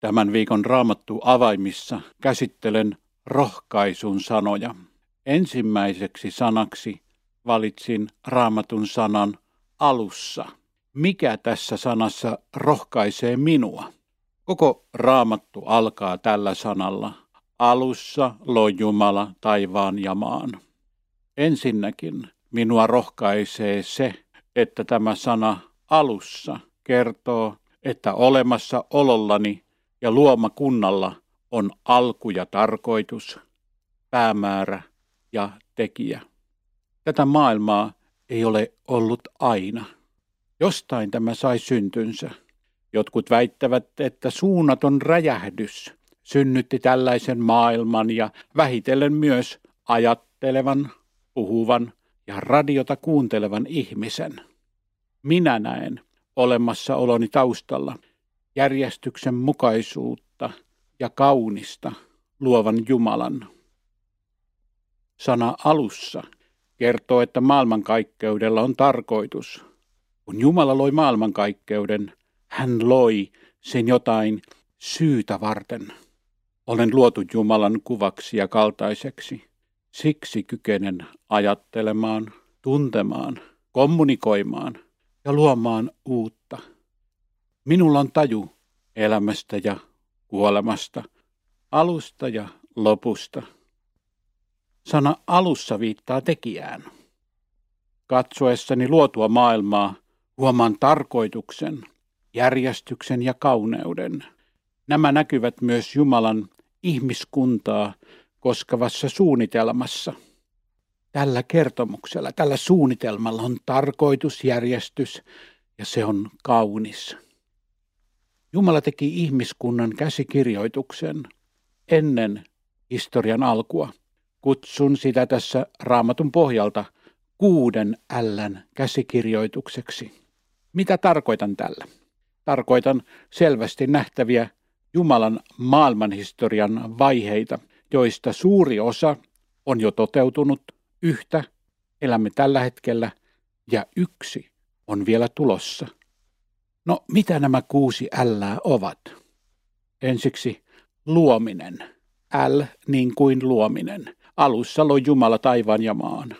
Tämän viikon raamattu avaimissa käsittelen rohkaisun sanoja. Ensimmäiseksi sanaksi valitsin raamatun sanan alussa. Mikä tässä sanassa rohkaisee minua? Koko raamattu alkaa tällä sanalla. Alussa loi Jumala taivaan ja maan. Ensinnäkin minua rohkaisee se, että tämä sana alussa kertoo, että olemassa olollani ja luomakunnalla on alku ja tarkoitus, päämäärä ja tekijä. Tätä maailmaa ei ole ollut aina. Jostain tämä sai syntynsä. Jotkut väittävät, että suunnaton räjähdys synnytti tällaisen maailman ja vähitellen myös ajattelevan, puhuvan ja radiota kuuntelevan ihmisen. Minä näen olemassaoloni taustalla järjestyksen mukaisuutta ja kaunista luovan Jumalan. Sana alussa kertoo, että maailmankaikkeudella on tarkoitus. Kun Jumala loi maailmankaikkeuden, hän loi sen jotain syytä varten. Olen luotu Jumalan kuvaksi ja kaltaiseksi. Siksi kykenen ajattelemaan, tuntemaan, kommunikoimaan ja luomaan uutta. Minulla on taju elämästä ja kuolemasta, alusta ja lopusta. Sana alussa viittaa tekijään. Katsoessani luotua maailmaa huomaan tarkoituksen, järjestyksen ja kauneuden. Nämä näkyvät myös Jumalan ihmiskuntaa koskevassa suunnitelmassa. Tällä kertomuksella, tällä suunnitelmalla on tarkoitusjärjestys ja se on kaunis. Jumala teki ihmiskunnan käsikirjoituksen ennen historian alkua. Kutsun sitä tässä raamatun pohjalta kuuden ällän käsikirjoitukseksi. Mitä tarkoitan tällä? Tarkoitan selvästi nähtäviä Jumalan maailmanhistorian vaiheita, joista suuri osa on jo toteutunut, yhtä elämme tällä hetkellä ja yksi on vielä tulossa. No, mitä nämä kuusi ällää ovat? Ensiksi luominen. L niin kuin luominen. Alussa loi Jumala taivaan ja maan.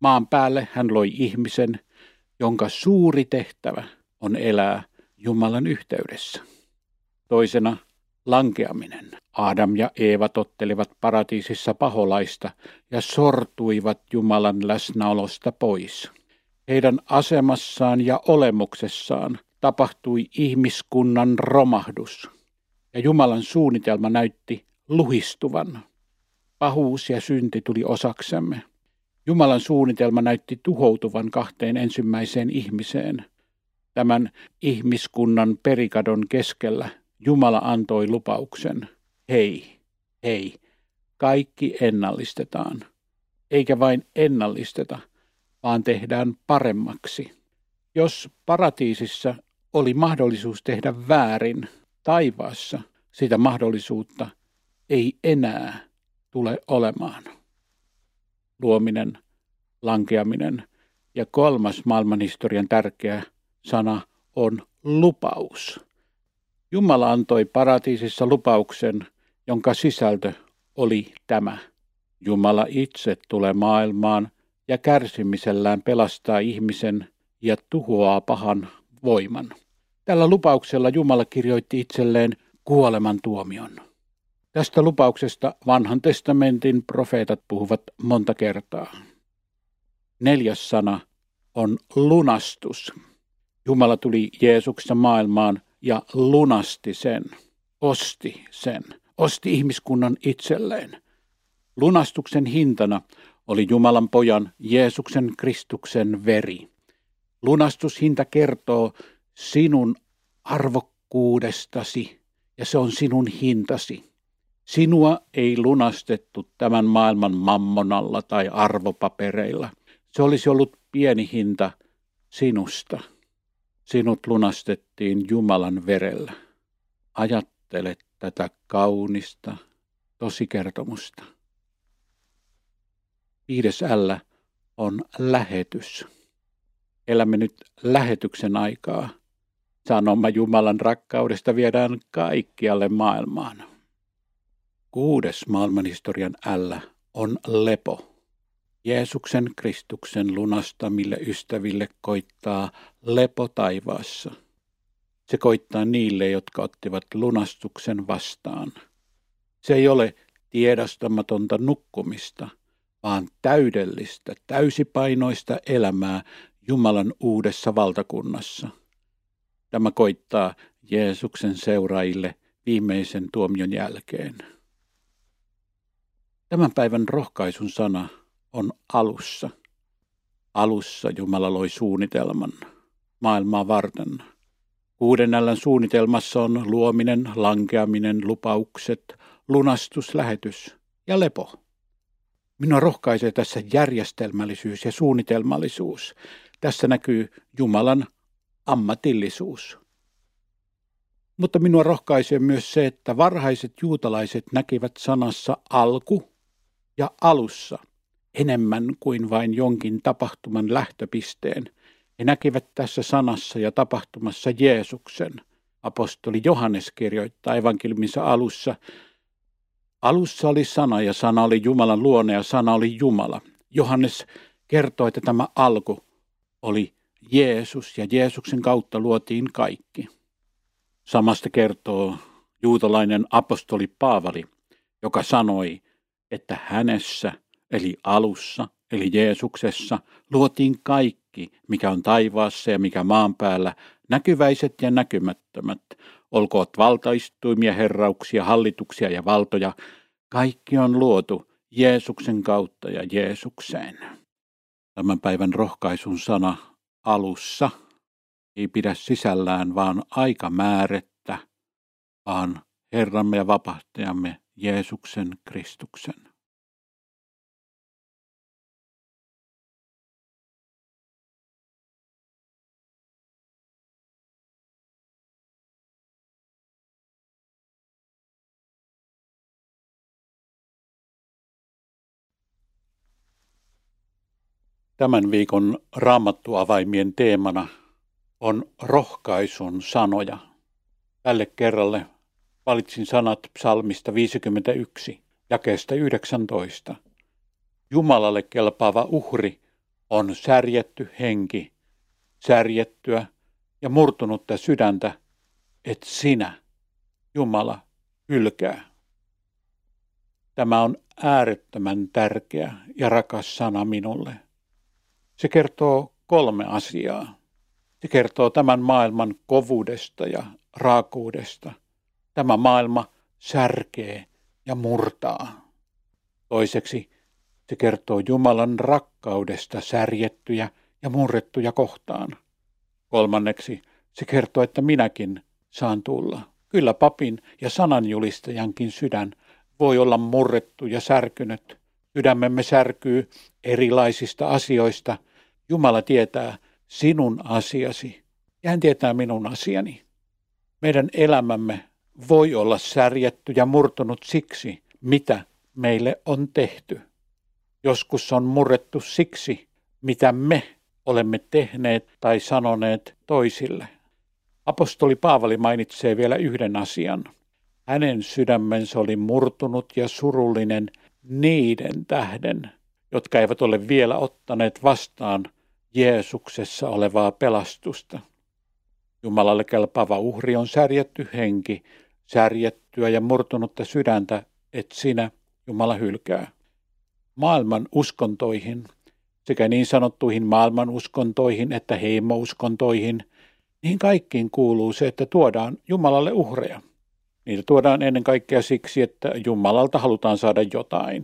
Maan päälle hän loi ihmisen, jonka suuri tehtävä on elää Jumalan yhteydessä. Toisena lankeaminen. Adam ja Eeva tottelivat paratiisissa paholaista ja sortuivat Jumalan läsnäolosta pois. Heidän asemassaan ja olemuksessaan tapahtui ihmiskunnan romahdus, ja Jumalan suunnitelma näytti luhistuvan. Pahuus ja synti tuli osaksemme. Jumalan suunnitelma näytti tuhoutuvan kahteen ensimmäiseen ihmiseen. Tämän ihmiskunnan perikadon keskellä Jumala antoi lupauksen. Hei, hei, kaikki ennallistetaan. Eikä vain ennallisteta, vaan tehdään paremmaksi. Jos paratiisissa oli mahdollisuus tehdä väärin taivaassa, sitä mahdollisuutta ei enää tule olemaan. Luominen, lankeaminen ja kolmas maailmanhistorian tärkeä sana on lupaus. Jumala antoi paratiisissa lupauksen, jonka sisältö oli tämä. Jumala itse tulee maailmaan ja kärsimisellään pelastaa ihmisen ja tuhoaa pahan voiman. Tällä lupauksella Jumala kirjoitti itselleen kuoleman tuomion. Tästä lupauksesta vanhan testamentin profeetat puhuvat monta kertaa. Neljäs sana on lunastus. Jumala tuli Jeesuksessa maailmaan ja lunasti sen, osti sen, osti ihmiskunnan itselleen. Lunastuksen hintana oli Jumalan pojan Jeesuksen Kristuksen veri. Lunastushinta kertoo sinun arvokkuudestasi ja se on sinun hintasi. Sinua ei lunastettu tämän maailman mammonalla tai arvopapereilla. Se olisi ollut pieni hinta sinusta. Sinut lunastettiin Jumalan verellä. Ajattele tätä kaunista tosikertomusta. Viides L on lähetys. Elämme nyt lähetyksen aikaa. Sanoma Jumalan rakkaudesta viedään kaikkialle maailmaan. Kuudes maailmanhistorian ällä on lepo. Jeesuksen Kristuksen lunastamille ystäville koittaa lepo taivaassa. Se koittaa niille, jotka ottivat lunastuksen vastaan. Se ei ole tiedostamatonta nukkumista, vaan täydellistä, täysipainoista elämää Jumalan uudessa valtakunnassa. Tämä koittaa Jeesuksen seuraajille viimeisen tuomion jälkeen. Tämän päivän rohkaisun sana on alussa. Alussa Jumala loi suunnitelman maailmaa varten. Uuden suunnitelmassa on luominen, lankeaminen, lupaukset, lunastus, lähetys ja lepo. Minua rohkaisee tässä järjestelmällisyys ja suunnitelmallisuus. Tässä näkyy Jumalan ammatillisuus. Mutta minua rohkaisee myös se, että varhaiset juutalaiset näkivät sanassa alku ja alussa enemmän kuin vain jonkin tapahtuman lähtöpisteen. He näkivät tässä sanassa ja tapahtumassa Jeesuksen. Apostoli Johannes kirjoittaa evankeliumissa alussa, Alussa oli sana ja sana oli Jumalan luonne ja sana oli Jumala. Johannes kertoo, että tämä alku oli Jeesus ja Jeesuksen kautta luotiin kaikki. Samasta kertoo juutalainen apostoli Paavali, joka sanoi, että hänessä, eli alussa, eli Jeesuksessa, luotiin kaikki, mikä on taivaassa ja mikä maan päällä, näkyväiset ja näkymättömät, olkoot valtaistuimia, herrauksia, hallituksia ja valtoja, kaikki on luotu Jeesuksen kautta ja Jeesukseen. Tämän päivän rohkaisun sana alussa ei pidä sisällään vaan aikamäärettä, vaan Herramme ja vapahtajamme Jeesuksen Kristuksen. Tämän viikon raamattuavaimien teemana on rohkaisun sanoja. Tälle kerralle valitsin sanat psalmista 51, jakeesta 19. Jumalalle kelpaava uhri on särjetty henki, särjettyä ja murtunutta sydäntä, et sinä, Jumala, hylkää. Tämä on äärettömän tärkeä ja rakas sana minulle. Se kertoo kolme asiaa. Se kertoo tämän maailman kovuudesta ja raakuudesta. Tämä maailma särkee ja murtaa. Toiseksi se kertoo Jumalan rakkaudesta särjettyjä ja murrettuja kohtaan. Kolmanneksi se kertoo, että minäkin saan tulla. Kyllä papin ja sananjulistajankin sydän voi olla murrettu ja särkynyt. Sydämemme särkyy erilaisista asioista, Jumala tietää sinun asiasi ja hän tietää minun asiani. Meidän elämämme voi olla särjetty ja murtunut siksi, mitä meille on tehty. Joskus on murrettu siksi, mitä me olemme tehneet tai sanoneet toisille. Apostoli Paavali mainitsee vielä yhden asian. Hänen sydämensä oli murtunut ja surullinen niiden tähden, jotka eivät ole vielä ottaneet vastaan Jeesuksessa olevaa pelastusta. Jumalalle kelpaava uhri on särjetty henki, särjettyä ja murtunutta sydäntä, et sinä, Jumala, hylkää. Maailman uskontoihin, sekä niin sanottuihin maailman uskontoihin että heimouskontoihin, niin kaikkiin kuuluu se, että tuodaan Jumalalle uhreja. Niitä tuodaan ennen kaikkea siksi, että Jumalalta halutaan saada jotain.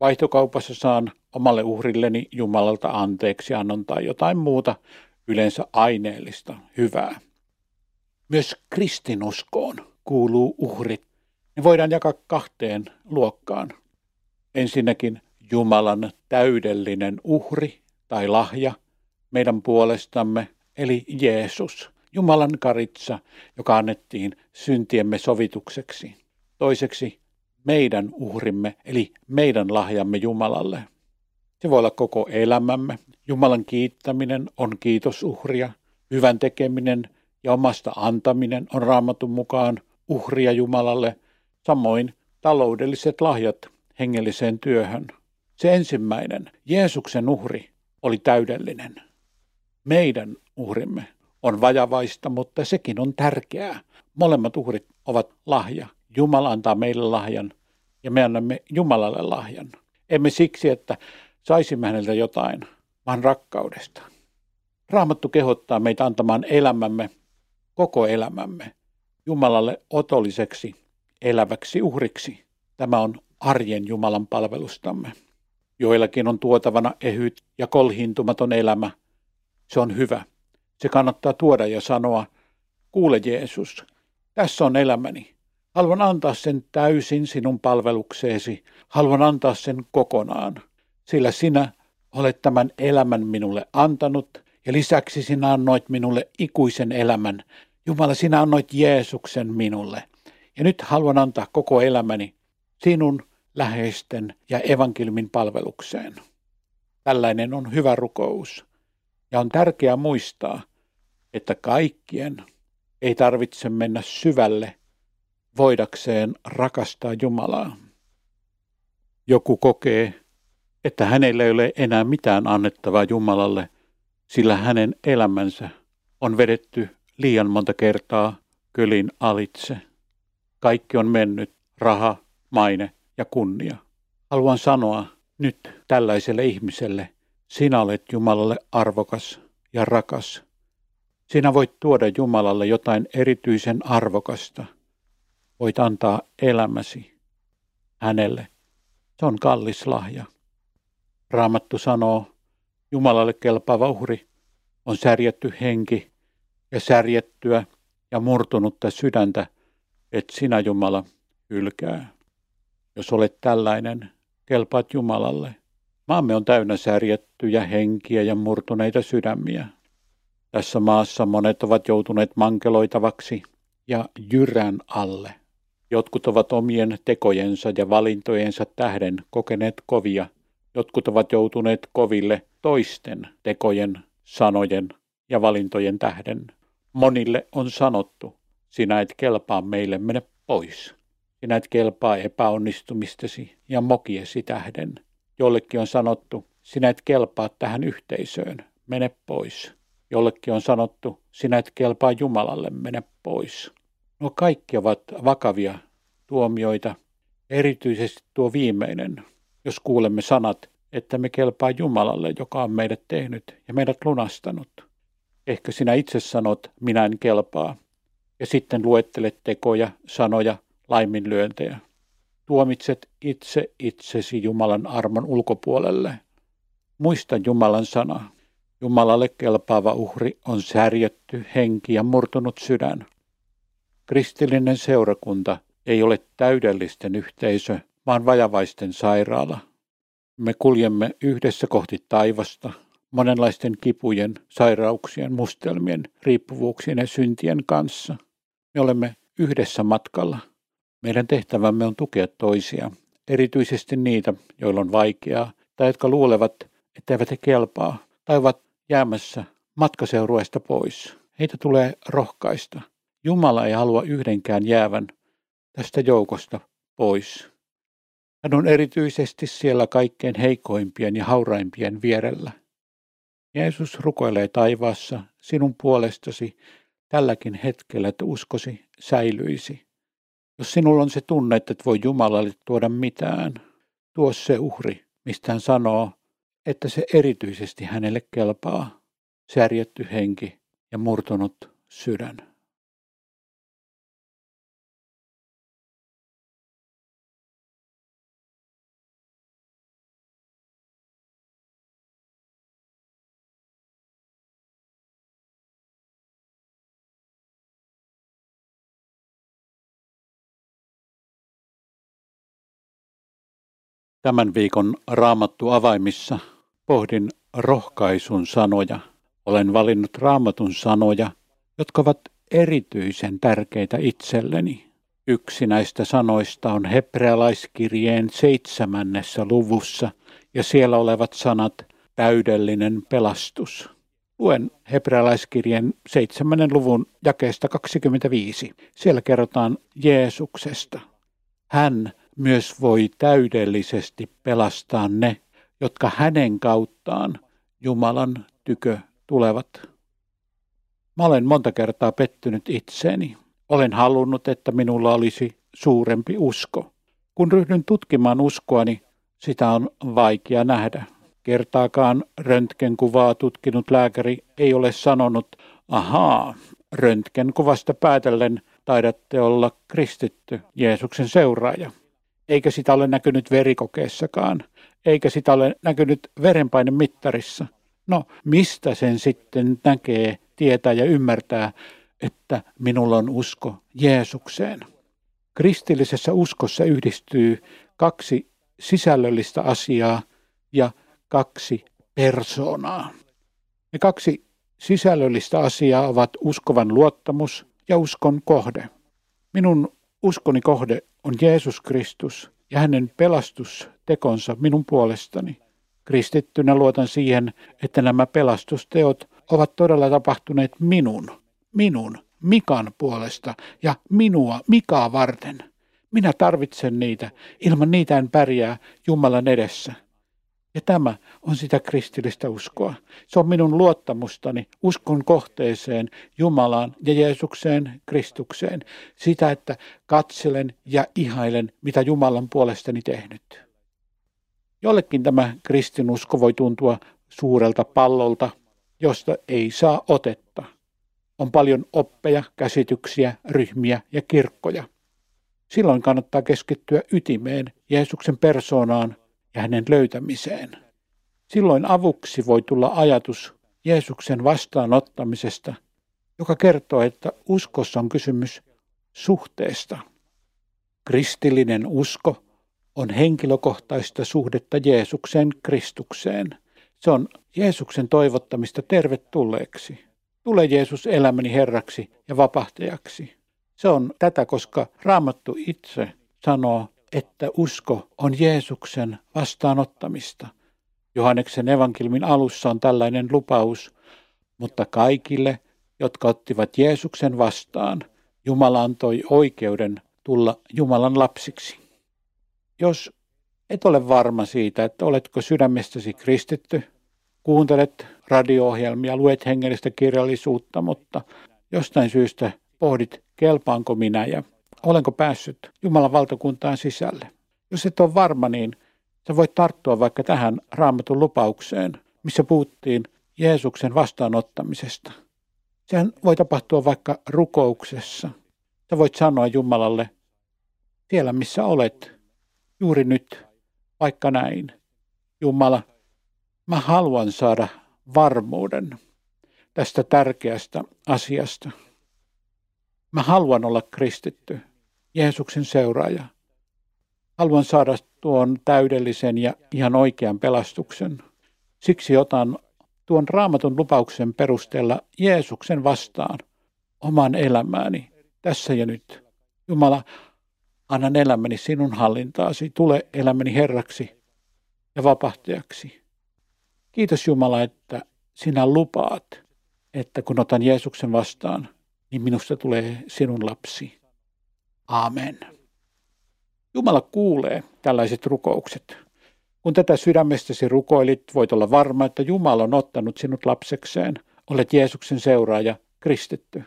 Vaihtokaupassa saan omalle uhrilleni Jumalalta anteeksi annon tai jotain muuta yleensä aineellista, hyvää. Myös kristinuskoon kuuluu uhrit. Ne voidaan jakaa kahteen luokkaan. Ensinnäkin Jumalan täydellinen uhri tai lahja meidän puolestamme, eli Jeesus, Jumalan karitsa, joka annettiin syntiemme sovitukseksi. Toiseksi meidän uhrimme, eli meidän lahjamme Jumalalle. Se voi olla koko elämämme. Jumalan kiittäminen on kiitosuhria. Hyvän tekeminen ja omasta antaminen on raamatun mukaan uhria Jumalalle, samoin taloudelliset lahjat hengelliseen työhön. Se ensimmäinen, Jeesuksen uhri, oli täydellinen. Meidän uhrimme on vajavaista, mutta sekin on tärkeää. Molemmat uhrit ovat lahja. Jumala antaa meille lahjan ja me annamme Jumalalle lahjan. Emme siksi, että saisimme häneltä jotain, vaan rakkaudesta. Raamattu kehottaa meitä antamaan elämämme, koko elämämme, Jumalalle otolliseksi, eläväksi uhriksi. Tämä on arjen Jumalan palvelustamme. Joillakin on tuotavana ehyt ja kolhintumaton elämä. Se on hyvä. Se kannattaa tuoda ja sanoa, kuule Jeesus, tässä on elämäni. Haluan antaa sen täysin sinun palvelukseesi. Haluan antaa sen kokonaan, sillä sinä olet tämän elämän minulle antanut ja lisäksi sinä annoit minulle ikuisen elämän. Jumala, sinä annoit Jeesuksen minulle. Ja nyt haluan antaa koko elämäni sinun läheisten ja evankeliumin palvelukseen. Tällainen on hyvä rukous. Ja on tärkeää muistaa, että kaikkien ei tarvitse mennä syvälle voidakseen rakastaa Jumalaa. Joku kokee, että hänellä ei ole enää mitään annettavaa Jumalalle, sillä hänen elämänsä on vedetty liian monta kertaa kylin alitse. Kaikki on mennyt, raha, maine ja kunnia. Haluan sanoa nyt tällaiselle ihmiselle, sinä olet Jumalalle arvokas ja rakas. Sinä voit tuoda Jumalalle jotain erityisen arvokasta. Voit antaa elämäsi hänelle. Se on kallis lahja. Raamattu sanoo, Jumalalle kelpaava uhri on särjetty henki ja särjettyä ja murtunutta sydäntä, et sinä Jumala hylkää. Jos olet tällainen, kelpaat Jumalalle. Maamme on täynnä särjettyjä henkiä ja murtuneita sydämiä. Tässä maassa monet ovat joutuneet mankeloitavaksi ja jyrän alle. Jotkut ovat omien tekojensa ja valintojensa tähden kokeneet kovia. Jotkut ovat joutuneet koville toisten tekojen, sanojen ja valintojen tähden. Monille on sanottu, sinä et kelpaa meille, mene pois. Sinä et kelpaa epäonnistumistesi ja mokiesi tähden. Jollekin on sanottu, sinä et kelpaa tähän yhteisöön, mene pois. Jollekin on sanottu, sinä et kelpaa Jumalalle, mene pois. Nuo kaikki ovat vakavia tuomioita, erityisesti tuo viimeinen, jos kuulemme sanat, että me kelpaa Jumalalle, joka on meidät tehnyt ja meidät lunastanut. Ehkä sinä itse sanot, minä en kelpaa, ja sitten luettelet tekoja, sanoja, laiminlyöntejä. Tuomitset itse itsesi Jumalan armon ulkopuolelle. Muista Jumalan sana. Jumalalle kelpaava uhri on särjetty henki ja murtunut sydän. Kristillinen seurakunta ei ole täydellisten yhteisö, vaan vajavaisten sairaala. Me kuljemme yhdessä kohti taivasta, monenlaisten kipujen, sairauksien, mustelmien, riippuvuuksien ja syntien kanssa. Me olemme yhdessä matkalla. Meidän tehtävämme on tukea toisia, erityisesti niitä, joilla on vaikeaa tai jotka luulevat, että eivät he kelpaa tai ovat jäämässä matkaseurueesta pois. Heitä tulee rohkaista. Jumala ei halua yhdenkään jäävän tästä joukosta pois. Hän on erityisesti siellä kaikkein heikoimpien ja hauraimpien vierellä. Jeesus rukoilee taivaassa sinun puolestasi tälläkin hetkellä, että uskosi säilyisi. Jos sinulla on se tunne, että et voi Jumalalle tuoda mitään, tuo se uhri, mistä hän sanoo, että se erityisesti hänelle kelpaa, särjetty henki ja murtunut sydän. Tämän viikon Raamattu avaimissa pohdin rohkaisun sanoja. Olen valinnut Raamatun sanoja, jotka ovat erityisen tärkeitä itselleni. Yksi näistä sanoista on hebrealaiskirjeen seitsemännessä luvussa ja siellä olevat sanat täydellinen pelastus. Luen hebrealaiskirjeen 7. luvun jakeesta 25. Siellä kerrotaan Jeesuksesta. Hän myös voi täydellisesti pelastaa ne, jotka hänen kauttaan Jumalan tykö tulevat. Mä olen monta kertaa pettynyt itseeni. Olen halunnut, että minulla olisi suurempi usko. Kun ryhdyn tutkimaan uskoani, sitä on vaikea nähdä. Kertaakaan röntgenkuvaa tutkinut lääkäri ei ole sanonut, ahaa, röntgenkuvasta päätellen taidatte olla kristitty, Jeesuksen seuraaja. Eikä sitä ole näkynyt verikokeessakaan, eikä sitä ole näkynyt verenpainemittarissa. No, mistä sen sitten näkee, tietää ja ymmärtää, että minulla on usko Jeesukseen? Kristillisessä uskossa yhdistyy kaksi sisällöllistä asiaa ja kaksi persoonaa. Ne kaksi sisällöllistä asiaa ovat uskovan luottamus ja uskon kohde. Minun uskoni kohde on Jeesus Kristus ja hänen pelastustekonsa minun puolestani. Kristittynä luotan siihen, että nämä pelastusteot ovat todella tapahtuneet minun, minun, Mikan puolesta ja minua Mikaa varten. Minä tarvitsen niitä. Ilman niitä en pärjää Jumalan edessä. Ja tämä on sitä kristillistä uskoa. Se on minun luottamustani uskon kohteeseen Jumalaan ja Jeesukseen, Kristukseen. Sitä, että katselen ja ihailen, mitä Jumalan puolestani tehnyt. Jollekin tämä kristinusko voi tuntua suurelta pallolta, josta ei saa otetta. On paljon oppeja, käsityksiä, ryhmiä ja kirkkoja. Silloin kannattaa keskittyä ytimeen, Jeesuksen persoonaan ja hänen löytämiseen. Silloin avuksi voi tulla ajatus Jeesuksen vastaanottamisesta, joka kertoo, että uskossa on kysymys suhteesta. Kristillinen usko on henkilökohtaista suhdetta Jeesukseen Kristukseen. Se on Jeesuksen toivottamista tervetulleeksi. Tule Jeesus elämäni Herraksi ja vapahtajaksi. Se on tätä, koska Raamattu itse sanoo, että usko on Jeesuksen vastaanottamista. Johanneksen evankelmin alussa on tällainen lupaus, mutta kaikille, jotka ottivat Jeesuksen vastaan, Jumala antoi oikeuden tulla Jumalan lapsiksi. Jos et ole varma siitä, että oletko sydämestäsi kristitty, kuuntelet radio-ohjelmia, luet hengellistä kirjallisuutta, mutta jostain syystä pohdit, kelpaanko minä ja olenko päässyt Jumalan valtakuntaan sisälle. Jos et ole varma, niin sä voit tarttua vaikka tähän raamatun lupaukseen, missä puhuttiin Jeesuksen vastaanottamisesta. Sehän voi tapahtua vaikka rukouksessa. Sä voit sanoa Jumalalle, siellä missä olet, juuri nyt, vaikka näin. Jumala, mä haluan saada varmuuden tästä tärkeästä asiasta. Mä haluan olla kristitty, Jeesuksen seuraaja. Haluan saada tuon täydellisen ja ihan oikean pelastuksen. Siksi otan tuon raamatun lupauksen perusteella Jeesuksen vastaan oman elämääni tässä ja nyt. Jumala, annan elämäni sinun hallintaasi, tule elämäni Herraksi ja vapahtajaksi. Kiitos Jumala, että sinä lupaat, että kun otan Jeesuksen vastaan, niin minusta tulee sinun lapsi. Amen. Jumala kuulee tällaiset rukoukset. Kun tätä sydämestäsi rukoilit, voit olla varma, että Jumala on ottanut sinut lapsekseen. Olet Jeesuksen seuraaja, kristitty.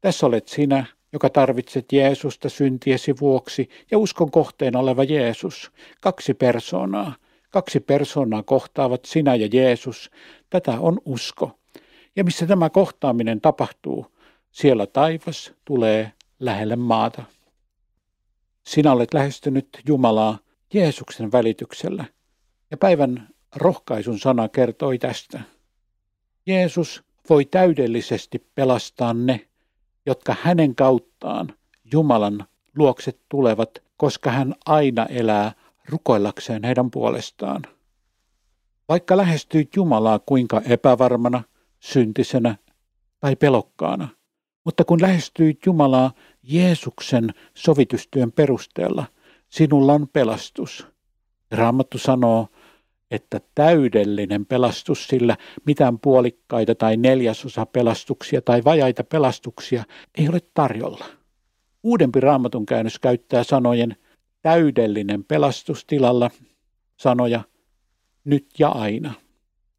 Tässä olet sinä, joka tarvitset Jeesusta syntiesi vuoksi ja uskon kohteena oleva Jeesus. Kaksi persoonaa. Kaksi persoonaa kohtaavat sinä ja Jeesus. Tätä on usko. Ja missä tämä kohtaaminen tapahtuu, siellä taivas tulee lähelle maata. Sinä olet lähestynyt Jumalaa Jeesuksen välityksellä, ja päivän rohkaisun sana kertoi tästä. Jeesus voi täydellisesti pelastaa ne, jotka hänen kauttaan Jumalan luokset tulevat, koska hän aina elää rukoillakseen heidän puolestaan. Vaikka lähestyit Jumalaa kuinka epävarmana, syntisenä tai pelokkaana – mutta kun lähestyit Jumalaa Jeesuksen sovitustyön perusteella, sinulla on pelastus. Raamattu sanoo, että täydellinen pelastus sillä mitään puolikkaita tai neljäsosa pelastuksia tai vajaita pelastuksia ei ole tarjolla. Uudempi raamatun käännös käyttää sanojen täydellinen pelastustilalla sanoja nyt ja aina.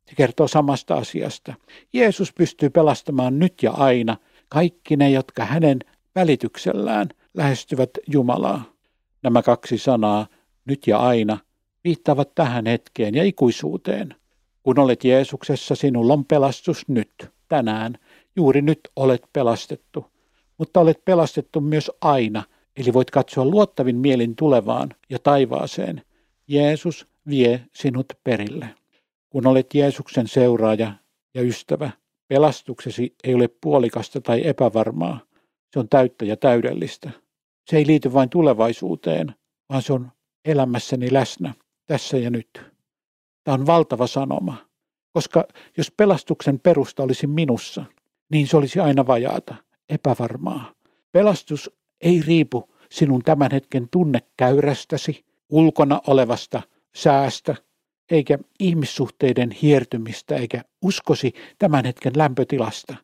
Se kertoo samasta asiasta. Jeesus pystyy pelastamaan nyt ja aina kaikki ne, jotka hänen välityksellään lähestyvät Jumalaa. Nämä kaksi sanaa, nyt ja aina, viittaavat tähän hetkeen ja ikuisuuteen. Kun olet Jeesuksessa, sinulla on pelastus nyt, tänään. Juuri nyt olet pelastettu. Mutta olet pelastettu myös aina, eli voit katsoa luottavin mielin tulevaan ja taivaaseen. Jeesus vie sinut perille. Kun olet Jeesuksen seuraaja ja ystävä, pelastuksesi ei ole puolikasta tai epävarmaa. Se on täyttä ja täydellistä. Se ei liity vain tulevaisuuteen, vaan se on elämässäni läsnä, tässä ja nyt. Tämä on valtava sanoma, koska jos pelastuksen perusta olisi minussa, niin se olisi aina vajaata, epävarmaa. Pelastus ei riipu sinun tämän hetken tunnekäyrästäsi, ulkona olevasta säästä, eikä ihmissuhteiden hiertymistä, eikä uskosi tämän hetken lämpötilasta.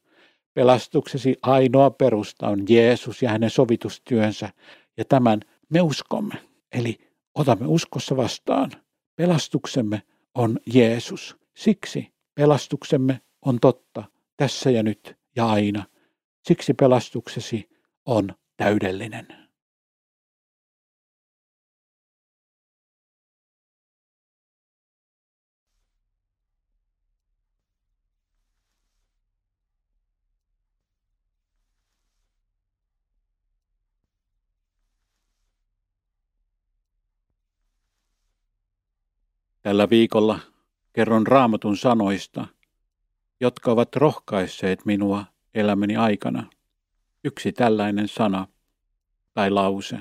Pelastuksesi ainoa perusta on Jeesus ja hänen sovitustyönsä, ja tämän me uskomme. Eli otamme uskossa vastaan. Pelastuksemme on Jeesus. Siksi pelastuksemme on totta tässä ja nyt ja aina. Siksi pelastuksesi on täydellinen. Tällä viikolla kerron raamatun sanoista, jotka ovat rohkaisseet minua elämäni aikana. Yksi tällainen sana tai lause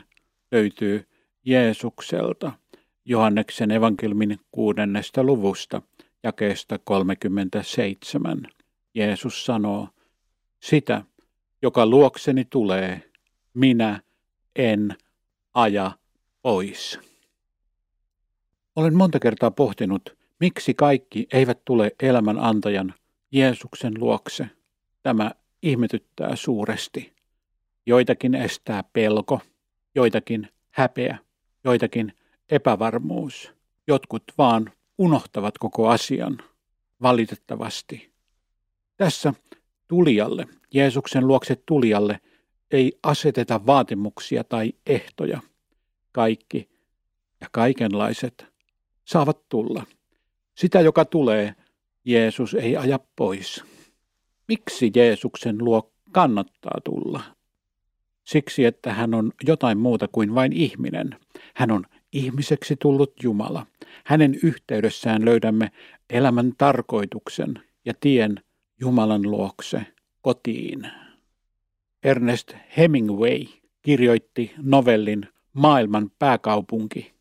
löytyy Jeesukselta Johanneksen evankelmin kuudennesta luvusta jakeesta 37. Jeesus sanoo, sitä, joka luokseni tulee, minä en aja pois. Olen monta kertaa pohtinut, miksi kaikki eivät tule elämän antajan Jeesuksen luokse. Tämä ihmetyttää suuresti. Joitakin estää pelko, joitakin häpeä, joitakin epävarmuus. Jotkut vaan unohtavat koko asian, valitettavasti. Tässä tulijalle, Jeesuksen luokse tulijalle, ei aseteta vaatimuksia tai ehtoja. Kaikki ja kaikenlaiset saavat tulla. Sitä, joka tulee, Jeesus ei aja pois. Miksi Jeesuksen luo kannattaa tulla? Siksi, että hän on jotain muuta kuin vain ihminen. Hän on ihmiseksi tullut Jumala. Hänen yhteydessään löydämme elämän tarkoituksen ja tien Jumalan luokse, kotiin. Ernest Hemingway kirjoitti novellin Maailman pääkaupunki.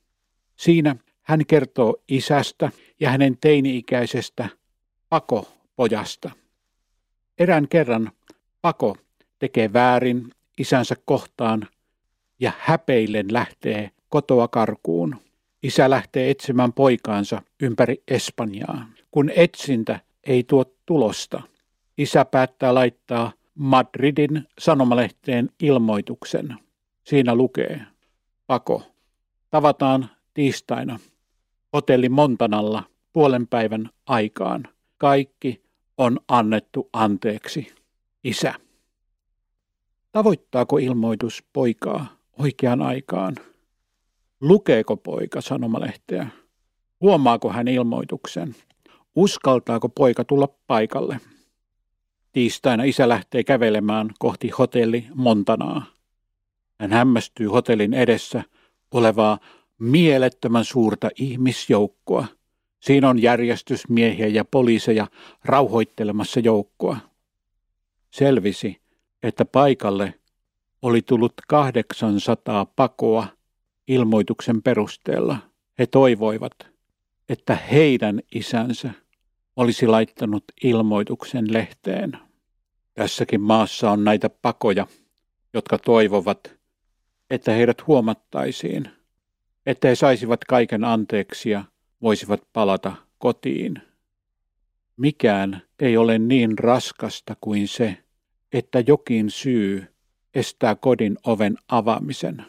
Siinä hän kertoo isästä ja hänen teini-ikäisestä Pako-pojasta. Erään kerran Pako tekee väärin isänsä kohtaan ja häpeillen lähtee kotoa karkuun. Isä lähtee etsimään poikaansa ympäri Espanjaa. Kun etsintä ei tuo tulosta, isä päättää laittaa Madridin sanomalehteen ilmoituksen. Siinä lukee, Pako, tavataan tiistaina hotelli Montanalla puolen päivän aikaan. Kaikki on annettu anteeksi. Isä. Tavoittaako ilmoitus poikaa oikeaan aikaan? Lukeeko poika sanomalehteä? Huomaako hän ilmoituksen? Uskaltaako poika tulla paikalle? Tiistaina isä lähtee kävelemään kohti hotelli Montanaa. Hän hämmästyy hotellin edessä olevaa mielettömän suurta ihmisjoukkoa. Siinä on järjestysmiehiä ja poliiseja rauhoittelemassa joukkoa. Selvisi, että paikalle oli tullut 800 pakoa ilmoituksen perusteella. He toivoivat, että heidän isänsä olisi laittanut ilmoituksen lehteen. Tässäkin maassa on näitä pakoja, jotka toivovat, että heidät huomattaisiin että he saisivat kaiken anteeksi ja voisivat palata kotiin. Mikään ei ole niin raskasta kuin se, että jokin syy estää kodin oven avaamisen.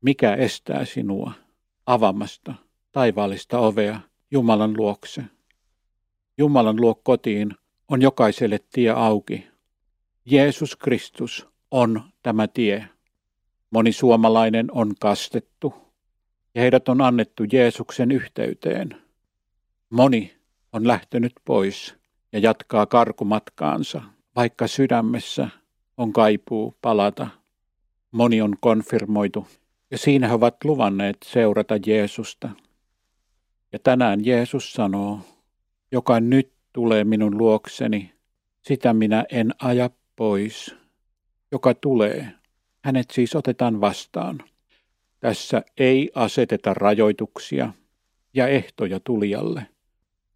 Mikä estää sinua avaamasta taivaallista ovea Jumalan luokse? Jumalan luo kotiin on jokaiselle tie auki. Jeesus Kristus on tämä tie. Moni suomalainen on kastettu ja heidät on annettu Jeesuksen yhteyteen. Moni on lähtenyt pois ja jatkaa karkumatkaansa, vaikka sydämessä on kaipuu palata. Moni on konfirmoitu ja siinä he ovat luvanneet seurata Jeesusta. Ja tänään Jeesus sanoo, joka nyt tulee minun luokseni, sitä minä en aja pois. Joka tulee, hänet siis otetaan vastaan. Tässä ei aseteta rajoituksia ja ehtoja tulijalle.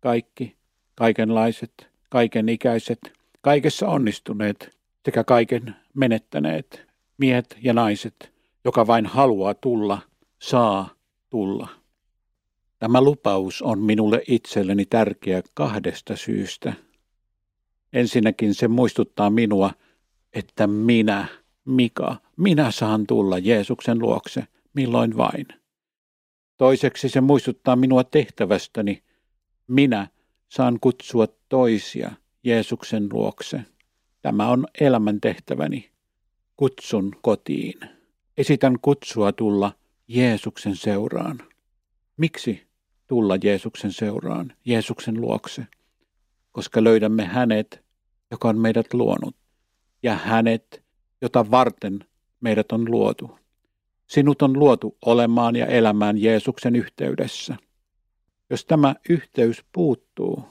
Kaikki, kaikenlaiset, kaikenikäiset, kaikessa onnistuneet sekä kaiken menettäneet, miehet ja naiset, joka vain haluaa tulla, saa tulla. Tämä lupaus on minulle itselleni tärkeä kahdesta syystä. Ensinnäkin se muistuttaa minua, että minä, Mika, minä saan tulla Jeesuksen luokse milloin vain. Toiseksi se muistuttaa minua tehtävästäni. Minä saan kutsua toisia Jeesuksen luokse. Tämä on elämän tehtäväni. Kutsun kotiin. Esitän kutsua tulla Jeesuksen seuraan. Miksi tulla Jeesuksen seuraan, Jeesuksen luokse? Koska löydämme hänet, joka on meidät luonut, ja hänet, jota varten meidät on luotu. Sinut on luotu olemaan ja elämään Jeesuksen yhteydessä. Jos tämä yhteys puuttuu,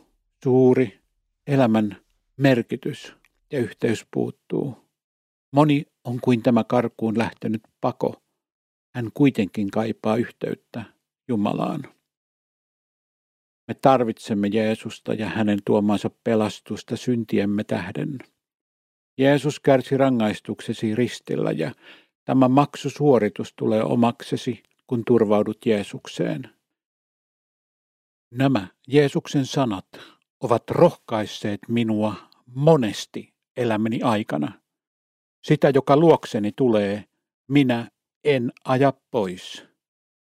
suuri elämän merkitys ja yhteys puuttuu. Moni on kuin tämä karkuun lähtenyt pako. Hän kuitenkin kaipaa yhteyttä Jumalaan. Me tarvitsemme Jeesusta ja hänen tuomansa pelastusta syntiemme tähden. Jeesus kärsi rangaistuksesi ristillä ja tämä maksusuoritus tulee omaksesi, kun turvaudut Jeesukseen. Nämä Jeesuksen sanat ovat rohkaisseet minua monesti elämäni aikana. Sitä, joka luokseni tulee, minä en aja pois.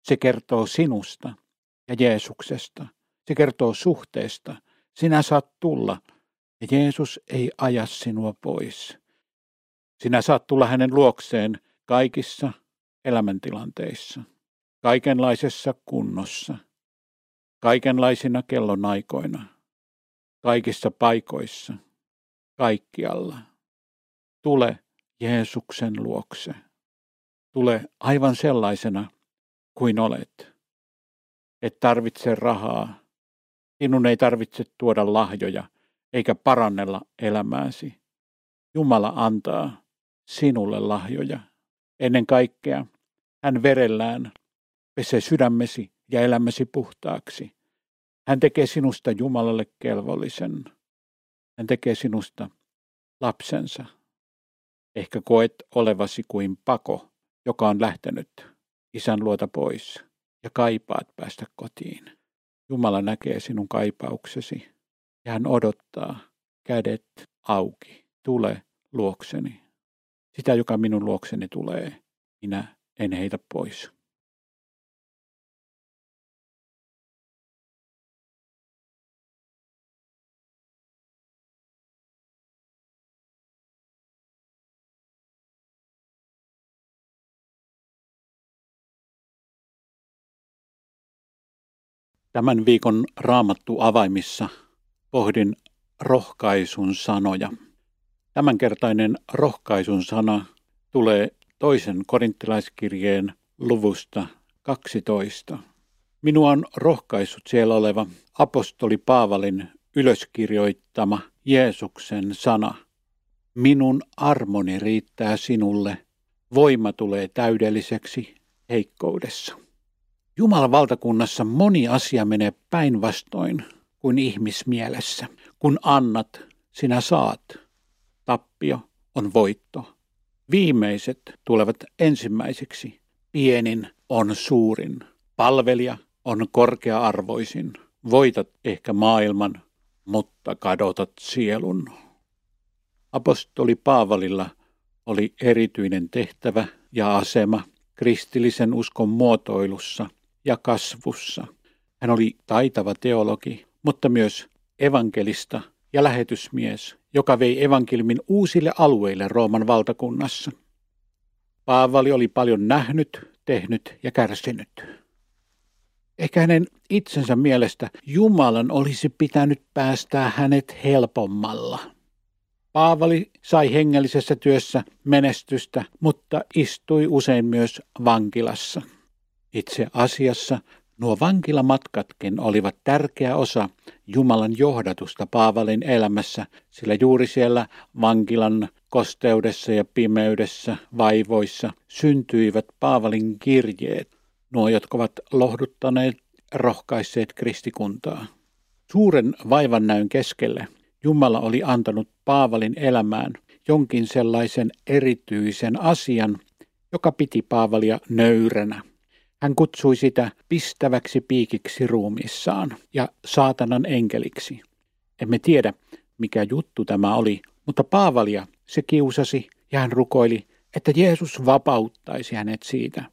Se kertoo sinusta ja Jeesuksesta. Se kertoo suhteesta. Sinä saat tulla ja Jeesus ei aja sinua pois. Sinä saat tulla hänen luokseen kaikissa elämäntilanteissa, kaikenlaisessa kunnossa, kaikenlaisina kellonaikoina, kaikissa paikoissa, kaikkialla. Tule Jeesuksen luokse. Tule aivan sellaisena kuin olet. Et tarvitse rahaa. Sinun ei tarvitse tuoda lahjoja eikä parannella elämääsi. Jumala antaa sinulle lahjoja. Ennen kaikkea hän verellään pesee sydämesi ja elämäsi puhtaaksi. Hän tekee sinusta Jumalalle kelvollisen. Hän tekee sinusta lapsensa. Ehkä koet olevasi kuin pako, joka on lähtenyt isän luota pois ja kaipaat päästä kotiin. Jumala näkee sinun kaipauksesi hän odottaa kädet auki. Tule luokseni. Sitä, joka minun luokseni tulee, minä en heitä pois. Tämän viikon raamattu avaimissa pohdin rohkaisun sanoja. Tämänkertainen rohkaisun sana tulee toisen korinttilaiskirjeen luvusta 12. Minua on rohkaissut siellä oleva apostoli Paavalin ylöskirjoittama Jeesuksen sana. Minun armoni riittää sinulle, voima tulee täydelliseksi heikkoudessa. Jumalan valtakunnassa moni asia menee päinvastoin kuin ihmismielessä. Kun annat, sinä saat. Tappio on voitto. Viimeiset tulevat ensimmäiseksi. Pienin on suurin. Palvelija on korkea-arvoisin. Voitat ehkä maailman, mutta kadotat sielun. Apostoli Paavalilla oli erityinen tehtävä ja asema kristillisen uskon muotoilussa ja kasvussa. Hän oli taitava teologi, mutta myös evankelista ja lähetysmies, joka vei evankelmin uusille alueille Rooman valtakunnassa. Paavali oli paljon nähnyt, tehnyt ja kärsinyt. Ehkä hänen itsensä mielestä Jumalan olisi pitänyt päästää hänet helpommalla. Paavali sai hengellisessä työssä menestystä, mutta istui usein myös vankilassa. Itse asiassa nuo vankilamatkatkin olivat tärkeä osa Jumalan johdatusta Paavalin elämässä, sillä juuri siellä vankilan kosteudessa ja pimeydessä, vaivoissa syntyivät Paavalin kirjeet, nuo jotka ovat lohduttaneet rohkaisseet kristikuntaa. Suuren vaivannäyn keskelle Jumala oli antanut Paavalin elämään jonkin sellaisen erityisen asian, joka piti Paavalia nöyränä. Hän kutsui sitä pistäväksi piikiksi ruumissaan ja saatanan enkeliksi. Emme tiedä, mikä juttu tämä oli, mutta Paavalia se kiusasi ja hän rukoili, että Jeesus vapauttaisi hänet siitä.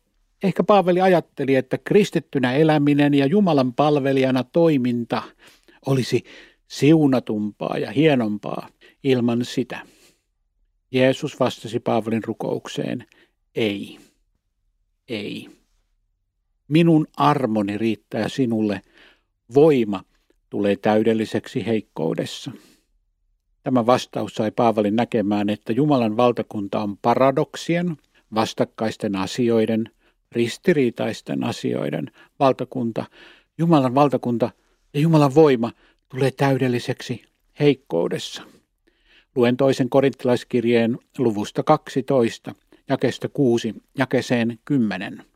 Ehkä Paavali ajatteli, että kristittynä eläminen ja Jumalan palvelijana toiminta olisi siunatumpaa ja hienompaa ilman sitä. Jeesus vastasi Paavalin rukoukseen, ei, ei. Minun armoni riittää sinulle, voima tulee täydelliseksi heikkoudessa. Tämä vastaus sai Paavalin näkemään, että Jumalan valtakunta on paradoksien, vastakkaisten asioiden, ristiriitaisten asioiden valtakunta. Jumalan valtakunta ja Jumalan voima tulee täydelliseksi heikkoudessa. Luen toisen korinttilaiskirjeen luvusta 12, jakesta 6, jakeseen 10.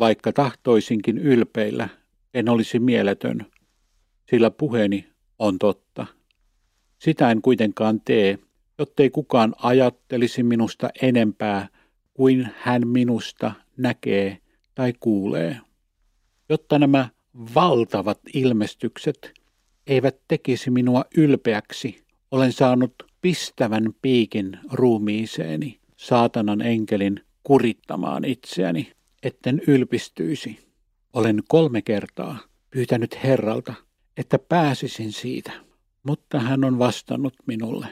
Vaikka tahtoisinkin ylpeillä, en olisi mieletön, sillä puheeni on totta. Sitä en kuitenkaan tee, jottei kukaan ajattelisi minusta enempää kuin hän minusta näkee tai kuulee. Jotta nämä valtavat ilmestykset eivät tekisi minua ylpeäksi, olen saanut pistävän piikin ruumiiseeni, saatanan enkelin kurittamaan itseäni, etten ylpistyisi. Olen kolme kertaa pyytänyt Herralta, että pääsisin siitä, mutta hän on vastannut minulle.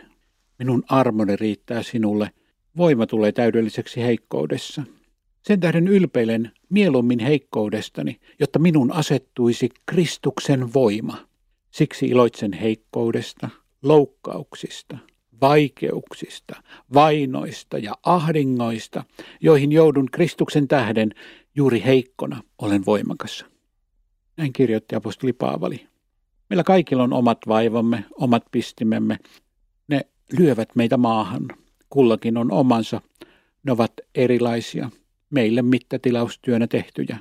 Minun armoni riittää sinulle, voima tulee täydelliseksi heikkoudessa. Sen tähden ylpeilen mieluummin heikkoudestani, jotta minun asettuisi Kristuksen voima. Siksi iloitsen heikkoudesta, loukkauksista, vaikeuksista, vainoista ja ahdingoista, joihin joudun Kristuksen tähden juuri heikkona olen voimakas. Näin kirjoitti apostoli Paavali. Meillä kaikilla on omat vaivamme, omat pistimemme. Ne lyövät meitä maahan. Kullakin on omansa. Ne ovat erilaisia, meille mittatilaustyönä tehtyjä.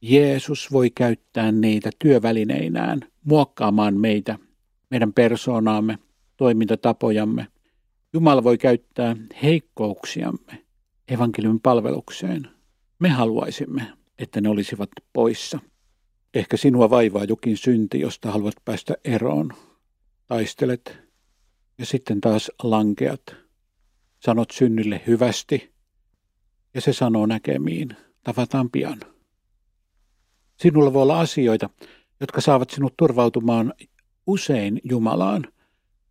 Jeesus voi käyttää niitä työvälineinään muokkaamaan meitä, meidän persoonaamme, toimintatapojamme. Jumala voi käyttää heikkouksiamme evankeliumin palvelukseen. Me haluaisimme, että ne olisivat poissa. Ehkä sinua vaivaa jokin synti, josta haluat päästä eroon. Taistelet ja sitten taas lankeat. Sanot synnille hyvästi ja se sanoo näkemiin. Tavataan pian. Sinulla voi olla asioita, jotka saavat sinut turvautumaan usein Jumalaan.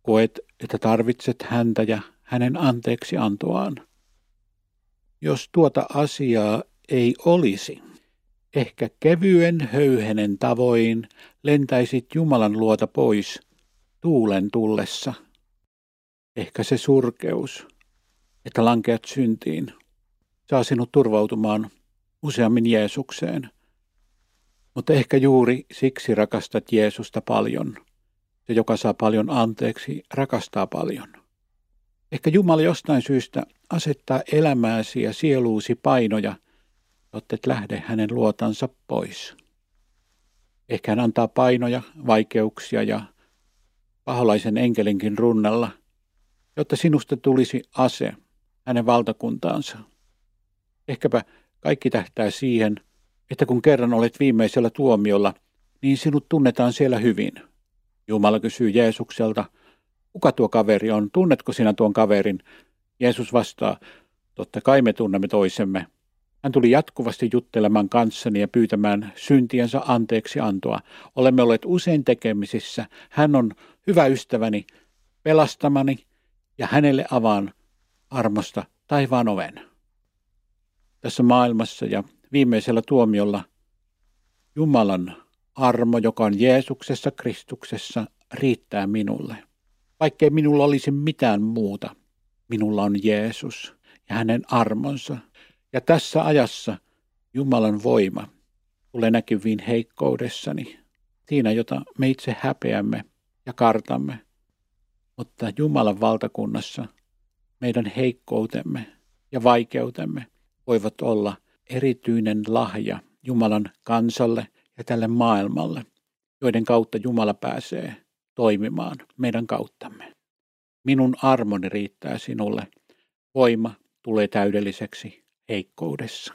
Koet, että tarvitset häntä ja hänen anteeksi antoaan. Jos tuota asiaa ei olisi, ehkä kevyen höyhenen tavoin lentäisit Jumalan luota pois tuulen tullessa. Ehkä se surkeus, että lankeat syntiin, saa sinut turvautumaan useammin Jeesukseen – mutta ehkä juuri siksi rakastat Jeesusta paljon. Se, joka saa paljon anteeksi, rakastaa paljon. Ehkä Jumala jostain syystä asettaa elämääsi ja sieluusi painoja, jotta et lähde hänen luotansa pois. Ehkä hän antaa painoja, vaikeuksia ja paholaisen enkelinkin runnalla, jotta sinusta tulisi ase hänen valtakuntaansa. Ehkäpä kaikki tähtää siihen, että kun kerran olet viimeisellä tuomiolla, niin sinut tunnetaan siellä hyvin. Jumala kysyy Jeesukselta, kuka tuo kaveri on, tunnetko sinä tuon kaverin? Jeesus vastaa, totta kai me tunnemme toisemme. Hän tuli jatkuvasti juttelemaan kanssani ja pyytämään syntiensä anteeksi antoa. Olemme olleet usein tekemisissä. Hän on hyvä ystäväni, pelastamani ja hänelle avaan armosta taivaan oven. Tässä maailmassa ja viimeisellä tuomiolla Jumalan armo, joka on Jeesuksessa Kristuksessa, riittää minulle. Vaikkei minulla olisi mitään muuta, minulla on Jeesus ja hänen armonsa. Ja tässä ajassa Jumalan voima tulee näkyviin heikkoudessani, siinä jota me itse häpeämme ja kartamme. Mutta Jumalan valtakunnassa meidän heikkoutemme ja vaikeutemme voivat olla erityinen lahja Jumalan kansalle ja tälle maailmalle, joiden kautta Jumala pääsee toimimaan meidän kauttamme. Minun armoni riittää sinulle. Voima tulee täydelliseksi heikkoudessa.